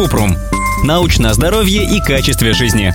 Купрум. Научное здоровье и качестве жизни.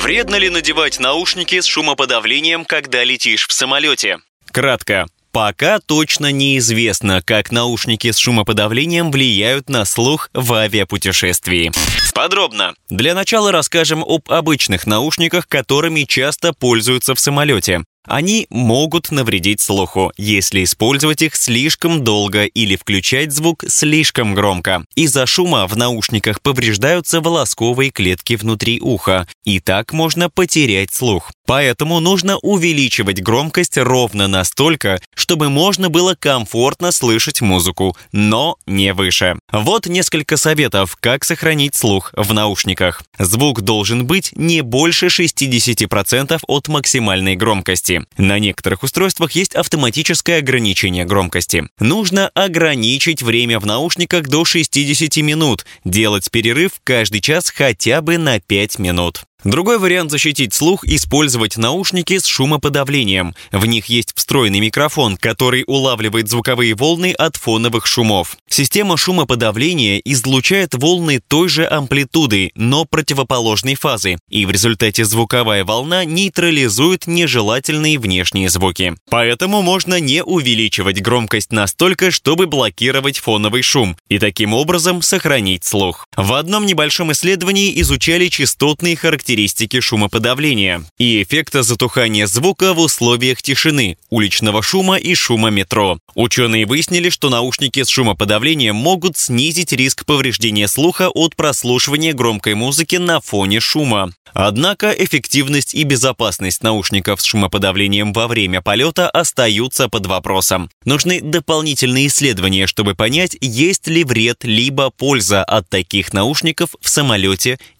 Вредно ли надевать наушники с шумоподавлением, когда летишь в самолете? Кратко. Пока точно неизвестно, как наушники с шумоподавлением влияют на слух в авиапутешествии. Подробно. Для начала расскажем об обычных наушниках, которыми часто пользуются в самолете. Они могут навредить слуху, если использовать их слишком долго или включать звук слишком громко. Из-за шума в наушниках повреждаются волосковые клетки внутри уха, и так можно потерять слух. Поэтому нужно увеличивать громкость ровно настолько, чтобы можно было комфортно слышать музыку, но не выше. Вот несколько советов, как сохранить слух в наушниках. Звук должен быть не больше 60% от максимальной громкости. На некоторых устройствах есть автоматическое ограничение громкости. Нужно ограничить время в наушниках до 60 минут, делать перерыв каждый час хотя бы на 5 минут. Другой вариант защитить слух – использовать наушники с шумоподавлением. В них есть встроенный микрофон, который улавливает звуковые волны от фоновых шумов. Система шумоподавления излучает волны той же амплитуды, но противоположной фазы, и в результате звуковая волна нейтрализует нежелательные внешние звуки. Поэтому можно не увеличивать громкость настолько, чтобы блокировать фоновый шум, и таким образом сохранить слух. В одном небольшом исследовании изучали частотные характеристики характеристики шумоподавления и эффекта затухания звука в условиях тишины, уличного шума и шума метро. Ученые выяснили, что наушники с шумоподавлением могут снизить риск повреждения слуха от прослушивания громкой музыки на фоне шума. Однако эффективность и безопасность наушников с шумоподавлением во время полета остаются под вопросом. Нужны дополнительные исследования, чтобы понять, есть ли вред либо польза от таких наушников в самолете